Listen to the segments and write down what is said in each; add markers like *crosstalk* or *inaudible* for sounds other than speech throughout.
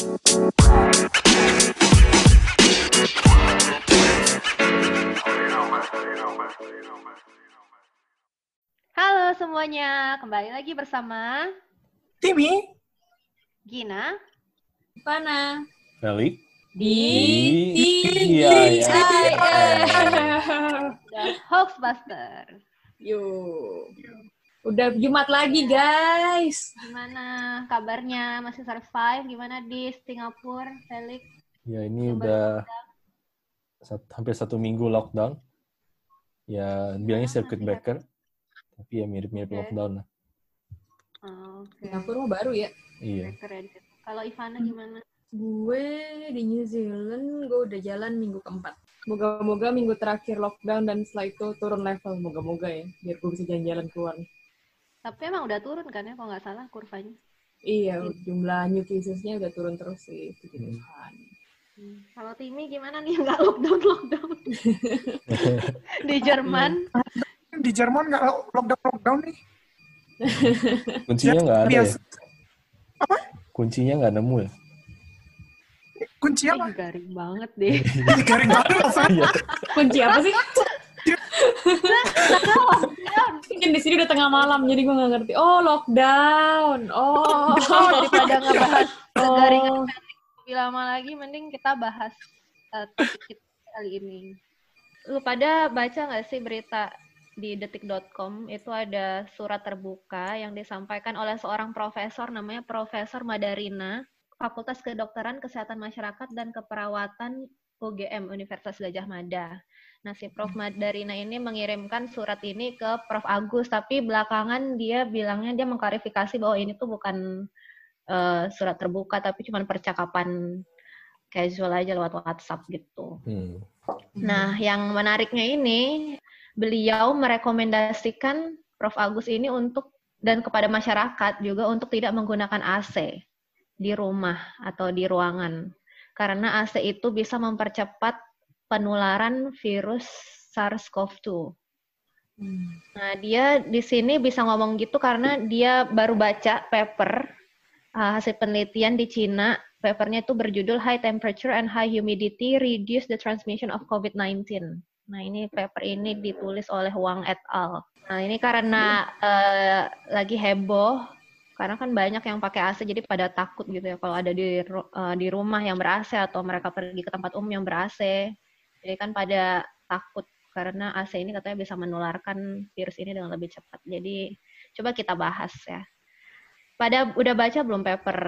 Halo semuanya, kembali lagi bersama Timi, Gina. Mana? Felix Di Iya, ya. dan Hoaxbuster. Yuk. Udah Jumat lagi, guys. Gimana kabarnya? Masih survive? Gimana di Singapura, Felix? Ya ini udah sat- hampir satu minggu lockdown. Ya bilangnya circuit iya. breaker, tapi ya mirip-mirip Oke. lockdown lah. Oh, Oke. Singapura mah baru ya. Iya. Keren. Kalau Ivana gimana? Gue di New Zealand, gue udah jalan minggu keempat. Moga-moga minggu terakhir lockdown dan setelah itu turun level. Moga-moga ya, biar gue bisa jalan-jalan keluar. Tapi emang udah turun kan ya, kalau nggak salah kurvanya. Iya, jumlah new casesnya udah turun terus sih. Puji Hmm. Tuhan. Hmm. Kalau Timi gimana nih? Nggak lockdown lockdown *laughs* di Jerman? di Jerman nggak lockdown lockdown nih. Kuncinya nggak ada ya? Apa? Kuncinya nggak nemu ya? Kunci Eh, apa? garing banget deh. *laughs* Garing banget? Iya. Kunci apa sih? Mungkin di sini udah tengah malam, jadi gue nggak ngerti. Oh, lockdown. Oh. Oh, daripada ngebahas Oh. garingan lebih lama lagi, mending kita bahas uh, topik kita kali ini. Lu pada baca nggak sih berita di detik.com itu ada surat terbuka yang disampaikan oleh seorang profesor namanya Profesor Madarina, Fakultas Kedokteran Kesehatan Masyarakat dan Keperawatan UGM Universitas Gajah Mada. Nah, si Prof. Madarina ini mengirimkan surat ini ke Prof. Agus, tapi belakangan dia bilangnya dia mengklarifikasi bahwa ini tuh bukan eh, surat terbuka, tapi cuma percakapan casual aja lewat WhatsApp gitu. Hmm. Nah, yang menariknya ini, beliau merekomendasikan Prof. Agus ini untuk dan kepada masyarakat juga untuk tidak menggunakan AC di rumah atau di ruangan. Karena AC itu bisa mempercepat penularan virus SARS-CoV-2. Hmm. Nah, dia di sini bisa ngomong gitu karena dia baru baca paper uh, hasil penelitian di Cina. Papernya itu berjudul High Temperature and High Humidity Reduce the Transmission of COVID-19. Nah, ini paper ini ditulis oleh Wang et al. Nah, ini karena uh, lagi heboh karena kan banyak yang pakai AC jadi pada takut gitu ya kalau ada di uh, di rumah yang ber AC atau mereka pergi ke tempat umum yang ber AC. Jadi kan pada takut karena AC ini katanya bisa menularkan virus ini dengan lebih cepat. Jadi coba kita bahas ya. Pada udah baca belum paper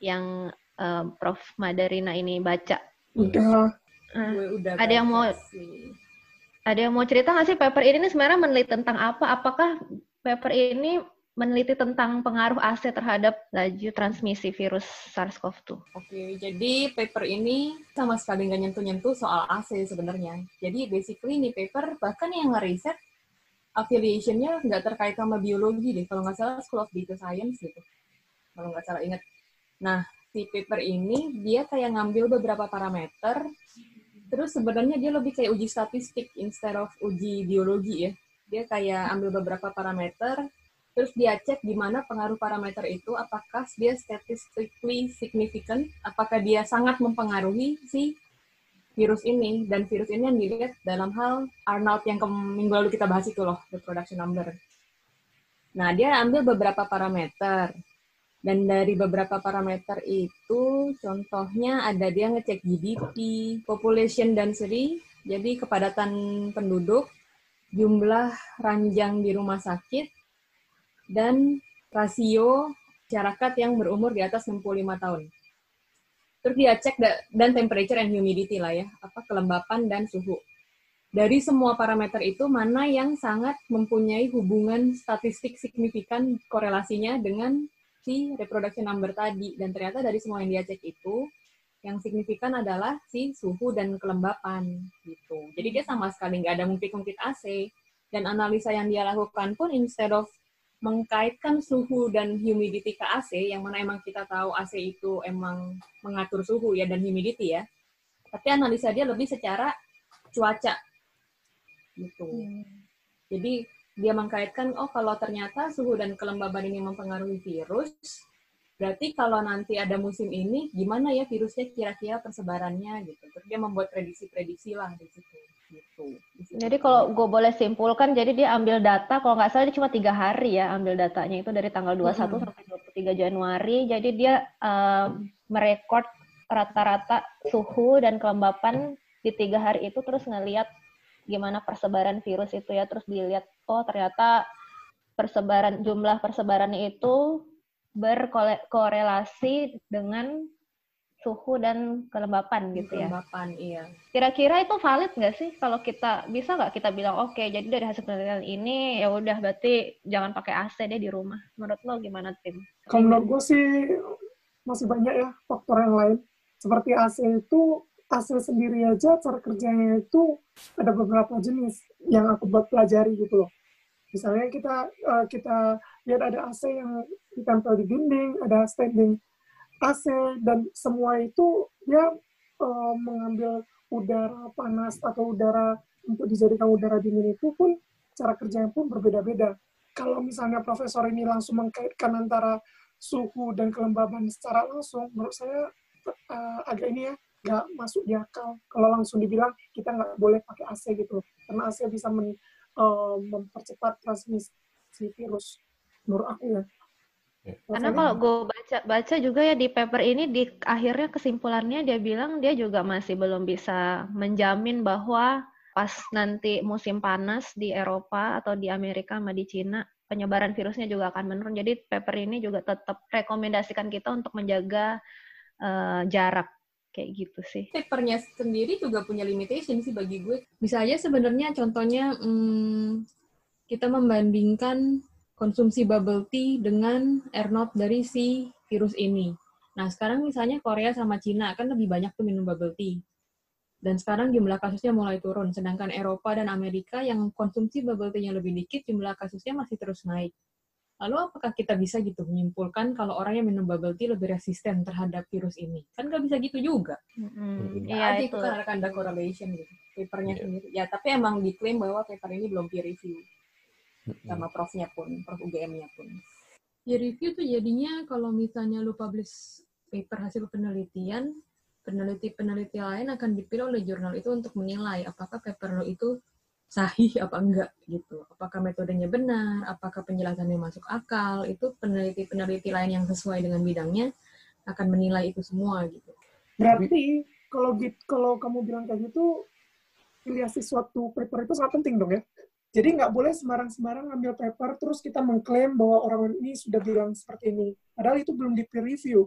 yang eh, Prof Madarina ini baca? Udah. Gue udah Ada yang mau- sih. ada yang mau cerita nggak sih paper ini sebenarnya meneliti tentang apa? Apakah paper ini meneliti tentang pengaruh AC terhadap laju transmisi virus SARS-CoV-2? Oke, jadi paper ini sama sekali nggak nyentuh-nyentuh soal AC sebenarnya. Jadi basically ini paper bahkan yang ngeriset affiliation-nya nggak terkait sama biologi deh. Kalau nggak salah School of Data Science gitu. Kalau nggak salah ingat. Nah, si paper ini dia kayak ngambil beberapa parameter, terus sebenarnya dia lebih kayak uji statistik instead of uji biologi ya. Dia kayak ambil beberapa parameter, terus dia cek di mana pengaruh parameter itu apakah dia statistically significant, apakah dia sangat mempengaruhi si virus ini. Dan virus ini yang dilihat dalam hal Arnold yang ke minggu lalu kita bahas itu loh reproduction number. Nah dia ambil beberapa parameter. Dan dari beberapa parameter itu contohnya ada dia ngecek GDP, population density, jadi kepadatan penduduk, jumlah ranjang di rumah sakit, dan rasio masyarakat yang berumur di atas 65 tahun. Terus dia cek da- dan temperature and humidity lah ya, apa kelembapan dan suhu. Dari semua parameter itu mana yang sangat mempunyai hubungan statistik signifikan korelasinya dengan si reproduction number tadi dan ternyata dari semua yang dia cek itu yang signifikan adalah si suhu dan kelembapan gitu. Jadi dia sama sekali nggak ada ngungkit-ngungkit AC dan analisa yang dia lakukan pun instead of mengkaitkan suhu dan humidity ke AC, yang mana emang kita tahu AC itu emang mengatur suhu ya dan humidity ya. Tapi analisa dia lebih secara cuaca gitu. Jadi dia mengkaitkan oh kalau ternyata suhu dan kelembaban ini mempengaruhi virus, Berarti kalau nanti ada musim ini, gimana ya virusnya kira-kira persebarannya gitu. Terus dia membuat prediksi-prediksi lah di situ. Gitu. Jadi kalau gue boleh simpulkan, jadi dia ambil data, kalau nggak salah dia cuma tiga hari ya ambil datanya itu dari tanggal 21 Mm-mm. sampai 23 Januari. Jadi dia eh, merekod rata-rata suhu dan kelembapan di tiga hari itu terus ngeliat gimana persebaran virus itu ya. Terus dilihat, oh ternyata persebaran jumlah persebarannya itu berkorelasi dengan suhu dan kelembapan gitu ya. Kelembapan, iya. Kira-kira itu valid nggak sih kalau kita bisa nggak kita bilang oke jadi dari hasil penelitian ini ya udah berarti jangan pakai AC deh di rumah. Menurut lo gimana tim? Kalau menurut gue sih masih banyak ya faktor yang lain. Seperti AC itu, AC sendiri aja cara kerjanya itu ada beberapa jenis yang aku buat pelajari gitu loh. Misalnya kita eh, kita lihat ada AC yang ditempel di dinding, ada standing AC dan semua itu dia eh, mengambil udara panas atau udara untuk dijadikan udara dingin itu pun cara kerjanya pun berbeda-beda. Kalau misalnya profesor ini langsung mengkaitkan antara suhu dan kelembaban secara langsung, menurut saya eh, agak ini ya nggak masuk di akal. Kalau langsung dibilang kita nggak boleh pakai AC gitu, karena AC bisa men- eh, mempercepat transmisi virus. Menurut aku ya. Ya. Karena kalau gue baca baca juga ya di paper ini di akhirnya kesimpulannya dia bilang dia juga masih belum bisa menjamin bahwa pas nanti musim panas di Eropa atau di Amerika sama di Cina penyebaran virusnya juga akan menurun. Jadi paper ini juga tetap rekomendasikan kita untuk menjaga eh, jarak kayak gitu sih. papernya sendiri juga punya limitation sih bagi gue. Bisa aja sebenarnya contohnya hmm, kita membandingkan konsumsi bubble tea dengan air not dari si virus ini. Nah, sekarang misalnya Korea sama Cina kan lebih banyak tuh minum bubble tea. Dan sekarang jumlah kasusnya mulai turun. Sedangkan Eropa dan Amerika yang konsumsi bubble tea-nya lebih dikit, jumlah kasusnya masih terus naik. Lalu apakah kita bisa gitu menyimpulkan kalau orang yang minum bubble tea lebih resisten terhadap virus ini? Kan nggak bisa gitu juga. Iya, Iya aja itu. kan ada correlation gitu. Papernya Iya. sendiri. Ya, tapi emang diklaim bahwa paper ini belum peer review. Sama profnya pun, prof UGM-nya pun. Peer review tuh jadinya kalau misalnya lu publish paper hasil penelitian, peneliti-peneliti lain akan dipilih oleh jurnal itu untuk menilai apakah paper lo itu sahih apa enggak gitu. Apakah metodenya benar, apakah penjelasannya masuk akal, itu peneliti-peneliti lain yang sesuai dengan bidangnya akan menilai itu semua gitu. Berarti kalau kalau kamu bilang kayak gitu, filiasi suatu paper itu sangat penting dong ya. Jadi nggak boleh sembarang-sembarang ambil paper terus kita mengklaim bahwa orang ini sudah bilang seperti ini. Padahal itu belum di peer review.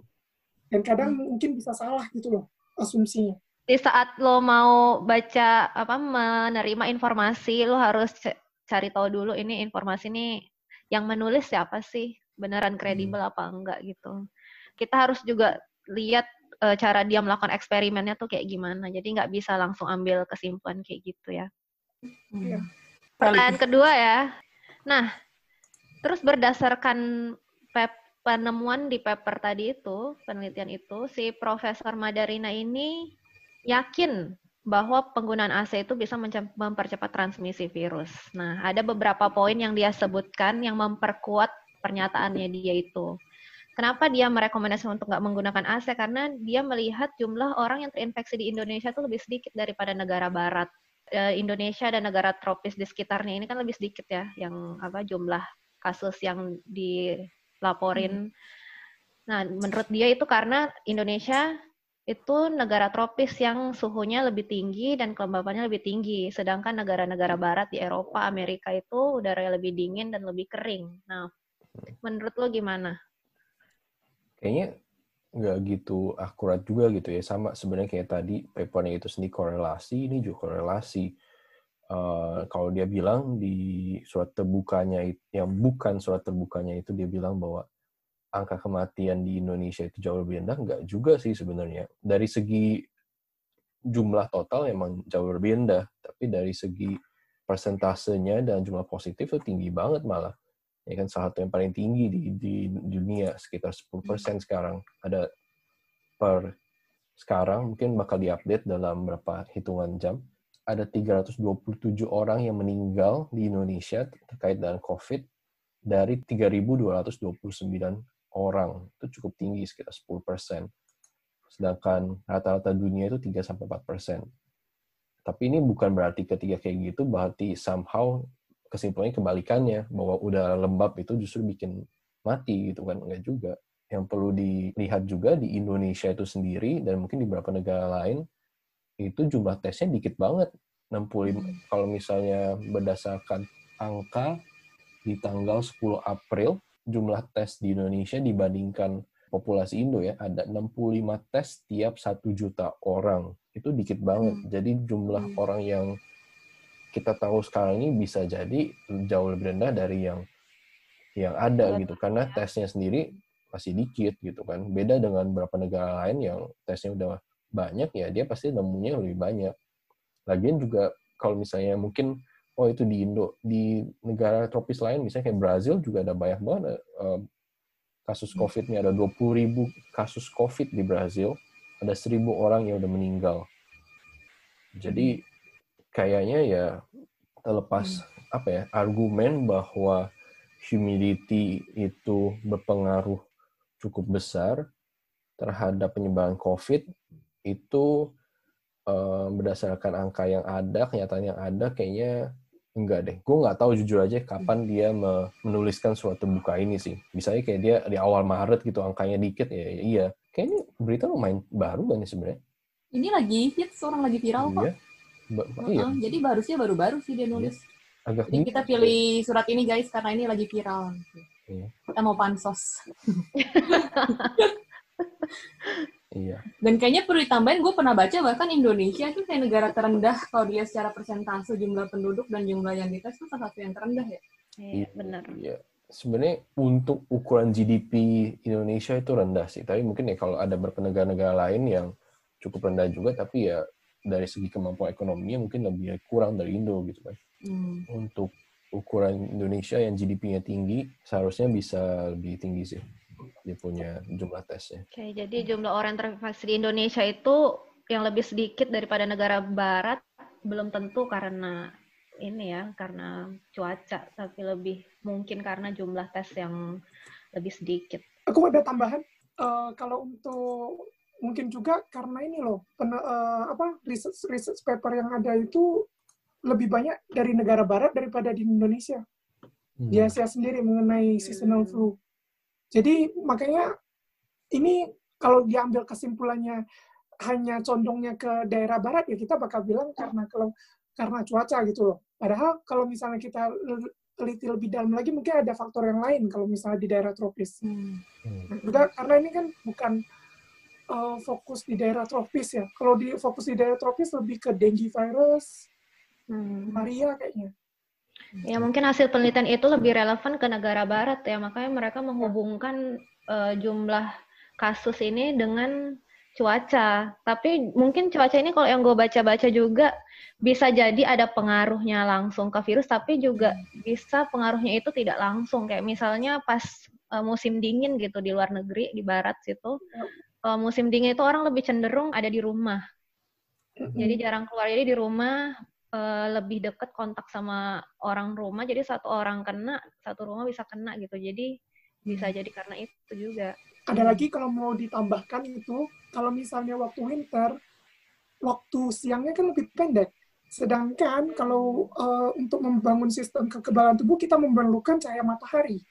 Dan kadang mungkin bisa salah gitu loh asumsinya. Di saat lo mau baca apa menerima informasi, lo harus cari tahu dulu ini informasi ini yang menulis siapa sih, beneran kredibel apa enggak gitu. Kita harus juga lihat eh, cara dia melakukan eksperimennya tuh kayak gimana. Jadi nggak bisa langsung ambil kesimpulan kayak gitu ya. Iya. Pertanyaan kedua ya. Nah, terus berdasarkan penemuan di paper tadi itu, penelitian itu, si Profesor Madarina ini yakin bahwa penggunaan AC itu bisa mempercepat transmisi virus. Nah, ada beberapa poin yang dia sebutkan yang memperkuat pernyataannya dia itu. Kenapa dia merekomendasikan untuk nggak menggunakan AC? Karena dia melihat jumlah orang yang terinfeksi di Indonesia itu lebih sedikit daripada negara barat. Eh, Indonesia dan negara tropis di sekitarnya ini kan lebih sedikit ya, yang apa jumlah kasus yang dilaporin. Nah, menurut dia itu karena Indonesia itu negara tropis yang suhunya lebih tinggi dan kelembapannya lebih tinggi. Sedangkan negara-negara barat di Eropa, Amerika itu udaranya lebih dingin dan lebih kering. Nah, menurut lo gimana? kayaknya nggak gitu akurat juga gitu ya. Sama sebenarnya kayak tadi papernya itu sendiri korelasi ini juga korelasi. Eh, kalau dia bilang di surat terbukanya yang bukan surat terbukanya itu dia bilang bahwa angka kematian di Indonesia itu jauh lebih rendah nggak juga sih sebenarnya. Dari segi jumlah total emang jauh lebih rendah tapi dari segi persentasenya dan jumlah positif itu tinggi banget malah ya kan salah satu yang paling tinggi di, di dunia sekitar 10% sekarang ada per sekarang mungkin bakal diupdate dalam berapa hitungan jam ada 327 orang yang meninggal di Indonesia terkait dengan COVID dari 3.229 orang. Itu cukup tinggi, sekitar 10%. Sedangkan rata-rata dunia itu 3-4%. Tapi ini bukan berarti ketika kayak gitu, berarti somehow kesimpulannya kebalikannya, bahwa udara lembab itu justru bikin mati gitu kan. Enggak juga. Yang perlu dilihat juga di Indonesia itu sendiri, dan mungkin di beberapa negara lain, itu jumlah tesnya dikit banget. 65, hmm. kalau misalnya berdasarkan angka di tanggal 10 April, jumlah tes di Indonesia dibandingkan populasi Indo ya, ada 65 tes tiap 1 juta orang. Itu dikit banget. Hmm. Jadi jumlah hmm. orang yang kita tahu sekarang ini bisa jadi jauh lebih rendah dari yang yang ada gitu. Karena tesnya sendiri masih dikit gitu kan. Beda dengan beberapa negara lain yang tesnya udah banyak ya dia pasti nemunya lebih banyak. Lagian juga kalau misalnya mungkin oh itu di Indo di negara tropis lain misalnya kayak Brazil juga ada banyak banget uh, kasus hmm. COVID-nya. Ada 20 ribu kasus COVID di Brazil ada seribu orang yang udah meninggal. Jadi kayaknya ya terlepas hmm. apa ya argumen bahwa humidity itu berpengaruh cukup besar terhadap penyebaran COVID itu um, berdasarkan angka yang ada, kenyataan yang ada, kayaknya enggak deh. Gue nggak tahu jujur aja kapan dia menuliskan suatu buka ini sih. Misalnya kayak dia di awal Maret gitu angkanya dikit ya, ya iya. Kayaknya berita lumayan baru kan nih sebenarnya. Ini lagi hits, orang lagi viral kok. Iya. Ba uh -uh, iya. Jadi barusnya baru-baru sih dia nulis. Iya. Agak Jadi kita pilih surat ini guys karena ini lagi viral. Iya. Kita mau pansos. *laughs* iya. Dan kayaknya perlu ditambahin, gue pernah baca bahkan Indonesia itu kayak negara terendah kalau dia secara persentase jumlah penduduk dan jumlah yang dites itu salah satu yang terendah ya. Iya, benar. Iya. Sebenarnya untuk ukuran GDP Indonesia itu rendah sih, tapi mungkin ya kalau ada beberapa negara-negara lain yang cukup rendah juga, tapi ya dari segi kemampuan ekonominya mungkin lebih kurang dari Indo gitu kan. Hmm. Untuk ukuran Indonesia yang GDP-nya tinggi, seharusnya bisa lebih tinggi sih dia punya jumlah tesnya. Oke, jadi jumlah orang terinfeksi di Indonesia itu yang lebih sedikit daripada negara barat belum tentu karena ini ya, karena cuaca, tapi lebih mungkin karena jumlah tes yang lebih sedikit. Aku ada tambahan, uh, kalau untuk mungkin juga karena ini loh, pen, uh, apa research, research paper yang ada itu lebih banyak dari negara barat daripada di Indonesia. Hmm. Di Asia sendiri mengenai seasonal flu. Jadi makanya ini kalau diambil kesimpulannya hanya condongnya ke daerah barat ya kita bakal bilang karena kalau karena cuaca gitu loh. Padahal kalau misalnya kita teliti lebih dalam lagi mungkin ada faktor yang lain kalau misalnya di daerah tropis. Hmm. Nah, karena ini kan bukan uh, fokus di daerah tropis ya. Kalau di fokus di daerah tropis lebih ke dengue virus, hmm. Maria kayaknya. Ya mungkin hasil penelitian itu lebih relevan ke negara barat ya, makanya mereka menghubungkan uh, jumlah kasus ini dengan cuaca. Tapi mungkin cuaca ini kalau yang gue baca-baca juga bisa jadi ada pengaruhnya langsung ke virus, tapi juga bisa pengaruhnya itu tidak langsung. Kayak misalnya pas uh, musim dingin gitu di luar negeri, di barat situ, uh, musim dingin itu orang lebih cenderung ada di rumah. Jadi jarang keluar. Jadi di rumah uh, lebih dekat kontak sama orang rumah. Jadi satu orang kena satu rumah bisa kena gitu. Jadi bisa jadi karena itu juga. Ada lagi kalau mau ditambahkan itu kalau misalnya waktu winter waktu siangnya kan lebih pendek. Sedangkan kalau uh, untuk membangun sistem kekebalan tubuh kita memerlukan cahaya matahari.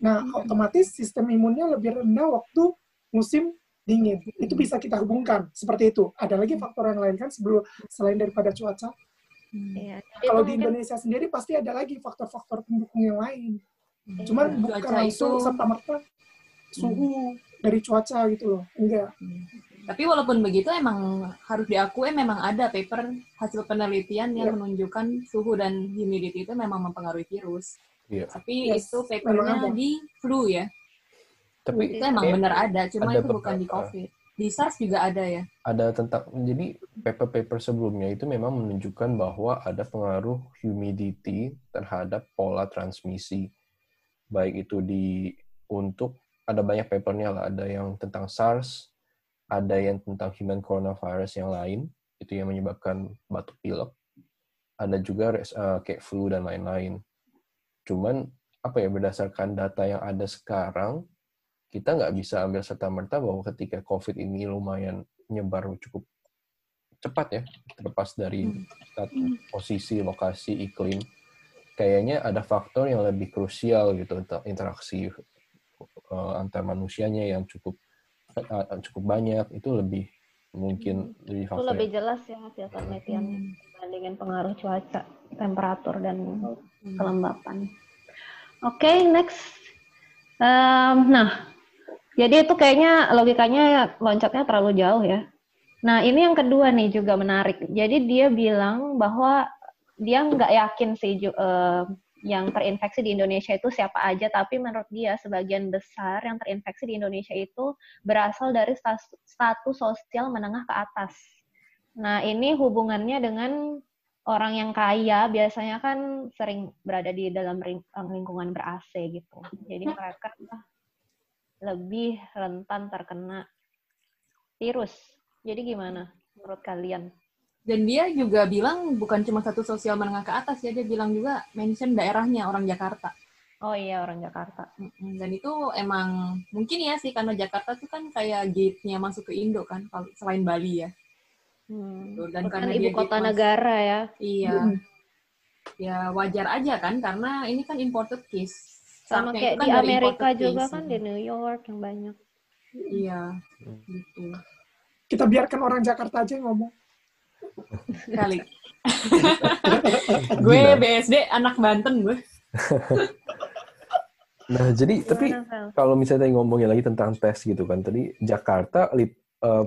Nah hmm. otomatis sistem imunnya lebih rendah waktu musim dingin itu bisa kita hubungkan seperti itu ada lagi faktor yang lain kan sebelum selain daripada cuaca Hmm. Ya, Kalau di Indonesia sendiri pasti ada lagi faktor-faktor pendukung yang lain. Hmm. Cuman bukan langsung serta merta suhu hmm. dari cuaca gitu loh, enggak. Hmm. Tapi walaupun begitu emang harus diakui memang ada paper hasil penelitian yang ya. menunjukkan suhu dan humidity itu memang mempengaruhi virus. Tapi yes. itu papernya di flu ya. Tapi itu emang benar ada, cuma itu bukan di COVID. Di SARS juga ada ya? Ada tentang, jadi paper-paper sebelumnya itu memang menunjukkan bahwa ada pengaruh humidity terhadap pola transmisi. Baik itu di, untuk, ada banyak papernya lah, ada yang tentang SARS, ada yang tentang human coronavirus yang lain, itu yang menyebabkan batuk pilek. Ada juga uh, kayak flu dan lain-lain. Cuman, apa ya, berdasarkan data yang ada sekarang, kita nggak bisa ambil serta merta bahwa ketika COVID ini lumayan nyebar cukup cepat ya, terlepas dari Hmm. posisi, lokasi, iklim, kayaknya ada faktor yang lebih krusial gitu interaksi uh, antar manusianya yang cukup uh, cukup banyak itu lebih mungkin lebih Itu faktor lebih yang- jelas ya hasil penelitian Hmm. dibandingin pengaruh cuaca, temperatur dan Hmm. kelembapan. Oke, next. Em, nah, jadi itu kayaknya logikanya loncatnya terlalu jauh ya. Nah, ini yang kedua nih juga menarik. Jadi dia bilang bahwa dia nggak yakin sih eh, yang terinfeksi di Indonesia itu siapa aja, tapi menurut dia sebagian besar yang terinfeksi di Indonesia itu berasal dari status sosial menengah ke atas. Nah, ini hubungannya dengan orang yang kaya biasanya kan sering berada di dalam lingkungan ber-AC gitu. Jadi mereka lebih rentan terkena virus. Jadi gimana menurut kalian? Dan dia juga bilang bukan cuma satu sosial menengah ke atas ya, dia bilang juga mention daerahnya orang Jakarta. Oh iya orang Jakarta. Dan itu emang mungkin ya sih karena Jakarta tuh kan kayak gate-nya masuk ke Indo kan, kalau selain Bali ya. Hmm. Betul, dan Bukan karena ibu kota negara ya. Iya. Mm. Ya wajar aja kan karena ini kan imported case. Sama Startnya kayak kan di Amerika juga case. kan di New York yang banyak. Iya. Gitu. Kita biarkan orang Jakarta aja yang ngomong. Kali. *laughs* gue. BSD anak Banten gue. *laughs* Nah, jadi tapi Gimana, Vel? kalau misalnya ngomongin lagi tentang tes gitu kan tadi Jakarta lip- eh,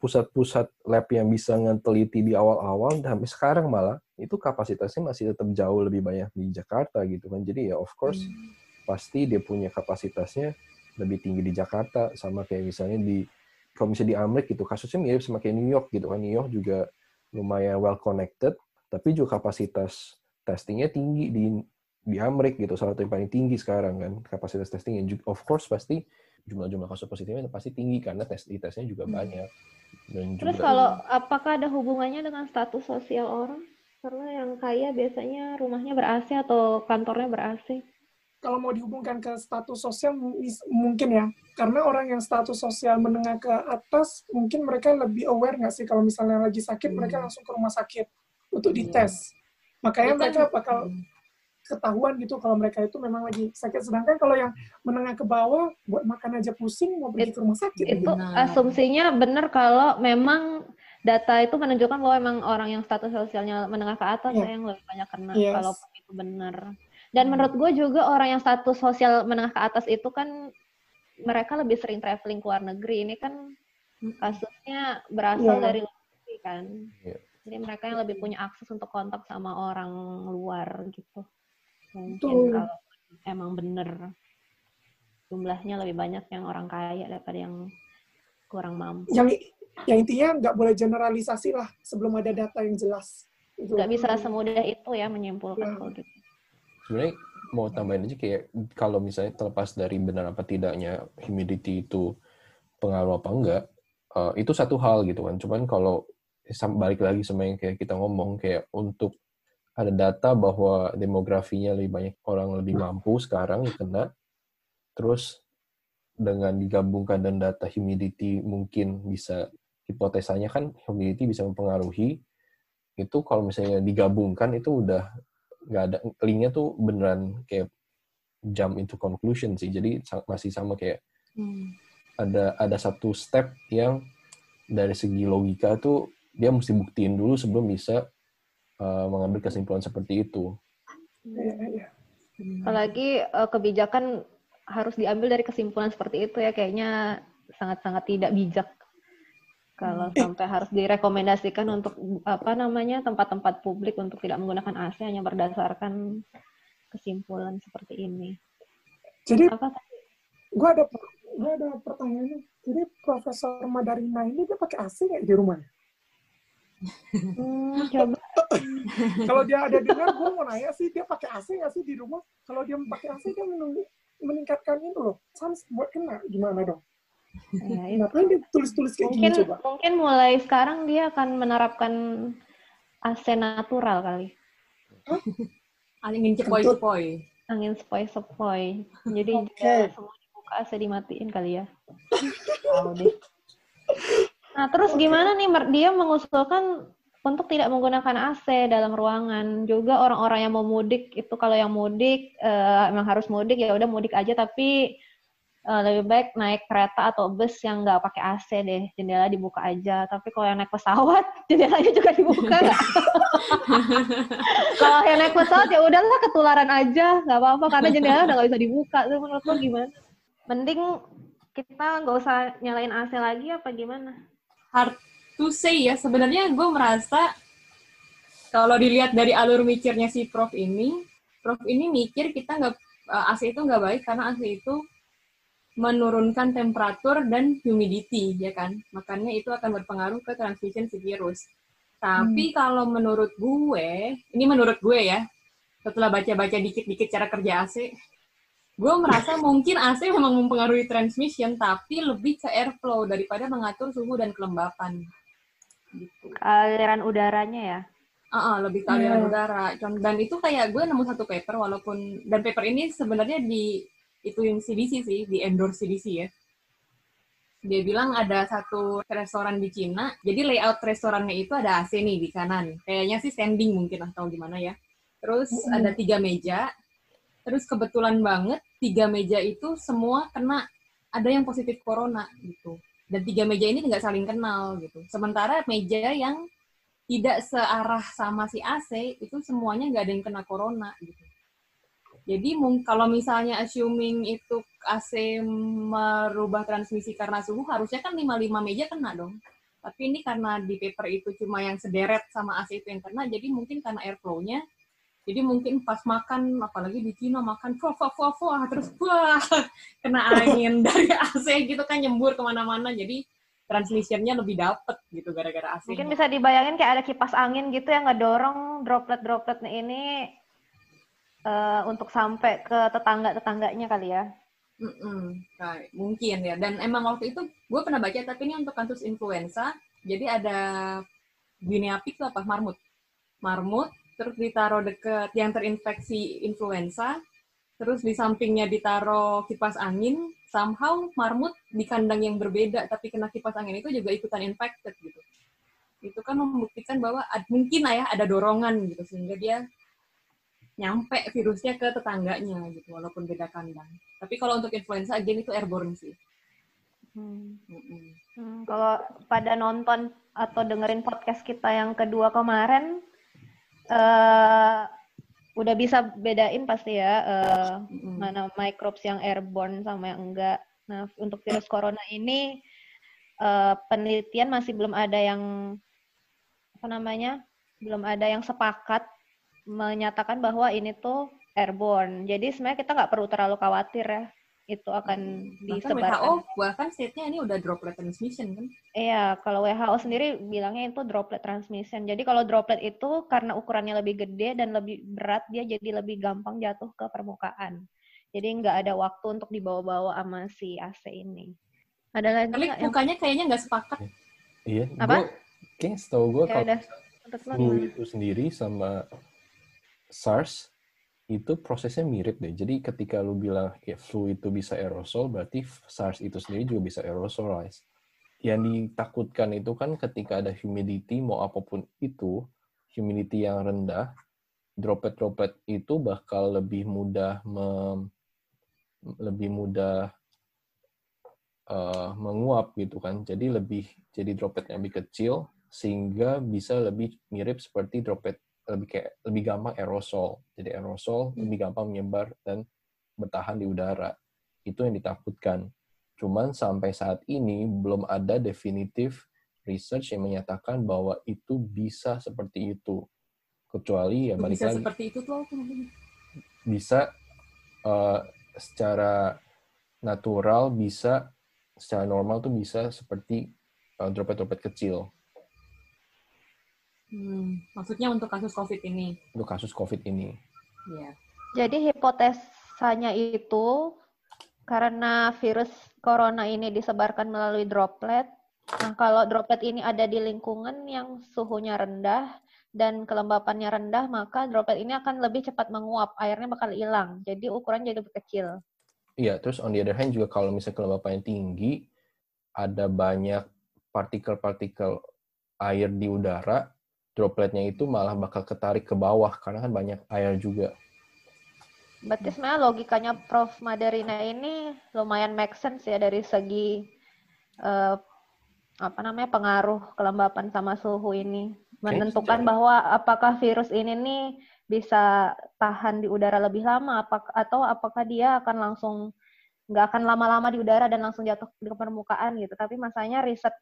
pusat-pusat lab yang bisa ngeteliti di awal-awal dan sampai sekarang malah itu kapasitasnya masih tetap jauh lebih banyak di Jakarta gitu kan jadi ya of course pasti dia punya kapasitasnya lebih tinggi di Jakarta sama kayak misalnya di kalau misalnya di Amerika gitu kasusnya mirip sama kayak New York gitu kan New York juga lumayan well connected tapi juga kapasitas testingnya tinggi di di Amerika gitu salah satu yang paling tinggi sekarang kan kapasitas testingnya of course pasti jumlah-jumlah kasus positifnya pasti tinggi karena tes di tesnya juga Hmm. banyak dan Terus juga kalau apakah ada hubungannya dengan status sosial orang? Karena yang kaya biasanya rumahnya ber-AC atau kantornya ber-AC. Kalau mau dihubungkan ke status sosial mungkin ya, karena orang yang status sosial menengah ke atas mungkin mereka lebih aware nggak sih kalau misalnya lagi sakit Hmm. mereka langsung ke rumah sakit untuk Iya. dites. Makanya Itu mereka bakal ketahuan gitu kalau mereka itu memang lagi sakit. Sedangkan kalau yang menengah ke bawah buat makan aja pusing mau pergi ke rumah sakit. Itu Benar. asumsinya benar kalau memang data itu menunjukkan bahwa memang orang yang status sosialnya menengah ke atas Iya. ya yang lebih banyak kena Yes. kalau itu benar. Dan menurut gue juga orang yang status sosial menengah ke atas itu kan mereka lebih sering traveling ke luar negeri. Ini kan kasusnya berasal Iya. dari luar negeri kan. Iya. Jadi mereka yang lebih punya akses untuk kontak sama orang luar gitu. Mungkin Betul. kalau emang bener jumlahnya lebih banyak yang orang kaya daripada yang kurang mampu. Yang yang intinya nggak boleh generalisasi lah sebelum ada data yang jelas. Nggak bisa semudah itu ya menyimpulkan Ya. kalau gitu. Sebenarnya mau tambahin aja kayak kalau misalnya terlepas dari benar apa tidaknya humidity itu pengaruh apa enggak eh, itu satu hal gitu kan. Cuman kalau balik lagi sama yang kayak kita ngomong kayak untuk ada data bahwa demografinya lebih banyak orang lebih mampu sekarang kena terus dengan digabungkan dan data humidity mungkin bisa hipotesanya kan humidity bisa mempengaruhi itu kalau misalnya digabungkan itu udah nggak ada linknya tuh beneran kayak jump into conclusion sih jadi masih sama kayak Hmm. ada ada satu step yang dari segi logika tuh dia mesti buktiin dulu sebelum bisa uh, mengambil kesimpulan seperti itu Iya, iya. Benar. Apalagi eh, kebijakan harus diambil dari kesimpulan seperti itu ya kayaknya sangat-sangat tidak bijak kalau sampai harus direkomendasikan untuk apa namanya tempat-tempat publik untuk tidak menggunakan AC hanya berdasarkan kesimpulan seperti ini. Jadi Apa gue ada gue ada pertanyaannya. Jadi Profesor Madarina ini dia pakai AC nggak di rumahnya? Hmm, coba *coughs* Kalau dia ada dengar, gue mau nanya sih dia pakai AC nggak sih di rumah? Kalau dia pakai AC dia menunggu meningkatkan itu loh. Sans buat kena gimana dong? Ya, itu. Ngapain dia tulis-tulis kayak mungkin gini coba? mungkin mulai sekarang dia akan menerapkan AC natural kali. Angin cepoi-cepoi. angin sepoi-sepoi. Jadi juga semua dibuka AC dimatiin kali ya. Tahu deh. Nah, terus gimana nih dia mengusulkan untuk tidak menggunakan AC dalam ruangan. Juga orang-orang yang mau mudik itu kalau yang mudik uh, emang harus mudik ya udah mudik aja tapi uh, lebih baik naik kereta atau bus yang nggak pakai AC deh, jendela dibuka aja. Tapi kalau yang naik pesawat, *laughs* jendelanya juga dibuka nggak? *laughs* kalau yang naik pesawat ya udahlah ketularan aja, nggak apa-apa karena jendela udah nggak bisa dibuka. Itu menurut lo gimana? Mending kita nggak usah nyalain AC lagi apa gimana? Hard to say ya. Sebenarnya gue merasa kalau dilihat dari alur mikirnya si Prof ini, Prof ini mikir kita nggak eh, AC itu nggak baik karena AC itu menurunkan temperatur dan humidity, ya kan? Makanya itu akan berpengaruh ke transmission si virus. Tapi hmm. kalau menurut gue, ini menurut gue ya, setelah baca-baca dikit-dikit cara kerja AC, gue merasa *laughs* mungkin AC memang mempengaruhi transmission, tapi lebih ke airflow daripada mengatur suhu dan kelembapan. Gitu. Aliran udaranya ya? Uh, uh, lebih ke aliran yeah. udara. Dan itu kayak gue nemu satu paper, walaupun dan paper ini sebenarnya di itu yang CDC sih, di endorse CDC ya. Dia bilang ada satu restoran di Cina, jadi layout restorannya itu ada AC nih di kanan. Kayaknya sih standing mungkin atau gimana ya. Terus mm -hmm. ada tiga meja, terus kebetulan banget tiga meja itu semua kena ada yang positif corona gitu. Dan tiga meja ini nggak saling kenal gitu. Sementara meja yang tidak searah sama si AC itu semuanya nggak ada yang kena corona gitu. Jadi kalau misalnya assuming itu AC merubah transmisi karena suhu, harusnya kan 55 meja kena dong. Tapi ini karena di paper itu cuma yang sederet sama AC itu yang kena, jadi mungkin karena airflow-nya, jadi mungkin pas makan, apalagi di Cina makan, wah, wah, wah, wah, terus wah, *laughs* kena angin *laughs* dari AC gitu kan nyembur ke mana-mana, jadi transmissionnya lebih dapet gitu gara-gara AC. Mungkin bisa dibayangin kayak ada kipas angin gitu yang ngedorong droplet-droplet ini uh, untuk sampai ke tetangga-tetangganya kali ya. Mm-mm, mungkin ya. Dan emang waktu itu gue pernah baca, tapi ini untuk kasus influenza. Jadi ada guinea pig apa? Marmut. Marmut, terus ditaruh deket yang terinfeksi influenza, terus di sampingnya ditaruh kipas angin, somehow marmut di kandang yang berbeda, tapi kena kipas angin itu juga ikutan infected gitu. Itu kan membuktikan bahwa mungkin lah ya ada dorongan gitu, sehingga dia nyampe virusnya ke tetangganya gitu walaupun beda kandang. Tapi kalau untuk influenza again itu airborne sih. Hmm. Hmm, kalau pada nonton atau dengerin podcast kita yang kedua kemarin uh, udah bisa bedain pasti ya uh, hmm. mana microbes yang airborne sama yang enggak. Nah, untuk virus corona ini uh, penelitian masih belum ada yang apa namanya? belum ada yang sepakat menyatakan bahwa ini tuh airborne. Jadi sebenarnya kita nggak perlu terlalu khawatir ya itu akan hmm. disebarkan. WHO bahkan state-nya ini udah droplet transmission kan? Iya, kalau WHO sendiri bilangnya itu droplet transmission. Jadi kalau droplet itu karena ukurannya lebih gede dan lebih berat, dia jadi lebih gampang jatuh ke permukaan. Jadi nggak ada waktu untuk dibawa-bawa sama si AC ini. Ada lagi Tapi mukanya yang... kayaknya nggak sepakat. Iya. Apa? Kayaknya setahu gue ya kalau itu sendiri sama SARS itu prosesnya mirip deh. Jadi ketika lu bilang ya, flu itu bisa aerosol, berarti SARS itu sendiri juga bisa aerosolize. Yang ditakutkan itu kan ketika ada humidity, mau apa pun itu, humidity yang rendah, droplet-droplet itu bakal lebih mudah mem, lebih mudah uh, menguap gitu kan. Jadi lebih jadi droplet yang lebih kecil sehingga bisa lebih mirip seperti droplet lebih kayak lebih gampang aerosol. Jadi aerosol hmm. lebih gampang menyebar dan bertahan di udara. Itu yang ditakutkan. Cuman sampai saat ini belum ada definitif research yang menyatakan bahwa itu bisa seperti itu. Kecuali ya balik bisa lagi. seperti itu tuh Bisa uh, secara natural bisa secara normal tuh bisa seperti uh, droplet-droplet kecil Hmm, maksudnya untuk kasus COVID ini? Untuk kasus COVID ini. Iya. Jadi hipotesanya itu karena virus corona ini disebarkan melalui droplet. Nah, kalau droplet ini ada di lingkungan yang suhunya rendah dan kelembapannya rendah, maka droplet ini akan lebih cepat menguap. Airnya bakal hilang. Jadi ukuran jadi lebih kecil. Iya, terus on the other hand juga kalau misalnya kelembapannya tinggi, ada banyak partikel-partikel air di udara, dropletnya itu malah bakal ketarik ke bawah karena kan banyak air juga. Berarti sebenarnya logikanya Prof. Madarina ini lumayan make sense ya dari segi uh, apa namanya pengaruh kelembapan sama suhu ini menentukan bahwa apakah virus ini nih bisa tahan di udara lebih lama apakah atau apakah dia akan langsung nggak akan lama-lama di udara dan langsung jatuh ke permukaan gitu tapi masanya riset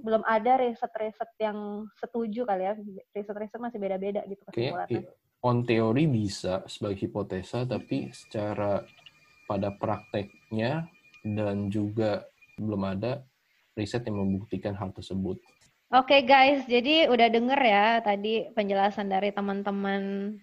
belum ada riset-riset yang setuju kali ya riset-riset masih beda-beda gitu kesimpulannya. On teori bisa sebagai hipotesa tapi secara pada prakteknya dan juga belum ada riset yang membuktikan hal tersebut. Oke okay, guys, jadi udah denger ya tadi penjelasan dari teman-teman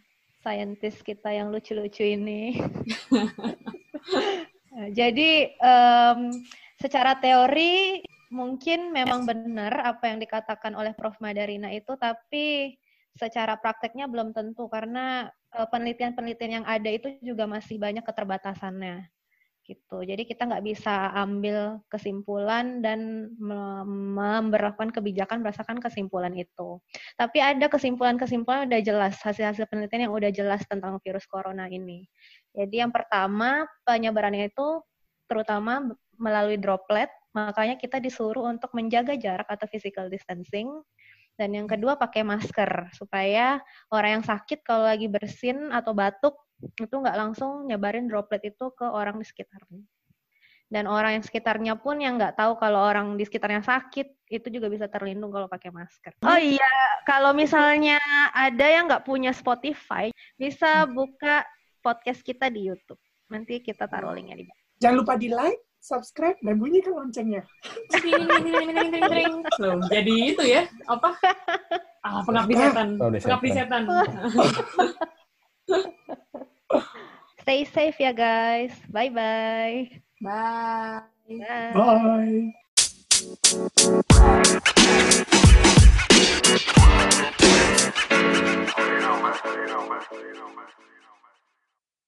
saintis kita yang lucu-lucu ini. *laughs* jadi um, secara teori mungkin memang benar apa yang dikatakan oleh Prof. Madarina itu, tapi secara prakteknya belum tentu karena penelitian-penelitian yang ada itu juga masih banyak keterbatasannya gitu. Jadi kita nggak bisa ambil kesimpulan dan memberlakukan kebijakan berdasarkan kesimpulan itu. Tapi ada kesimpulan-kesimpulan udah jelas, hasil-hasil penelitian yang udah jelas tentang virus corona ini. Jadi yang pertama penyebarannya itu terutama melalui droplet, makanya kita disuruh untuk menjaga jarak atau physical distancing. Dan yang kedua pakai masker supaya orang yang sakit kalau lagi bersin atau batuk itu nggak langsung nyebarin droplet itu ke orang di sekitarnya. Dan orang yang sekitarnya pun yang nggak tahu kalau orang di sekitarnya sakit, itu juga bisa terlindung kalau pakai masker. Oh iya, kalau misalnya ada yang nggak punya Spotify, bisa buka podcast kita di YouTube. Nanti kita taruh linknya di bawah. Jangan lupa di like, subscribe dan bunyikan loncengnya. so, jadi itu ya, apa? Ah, pengabdi setan. Pengabdi setan. Stay safe ya guys. Bye-bye. Bye. Bye. Bye. Bye.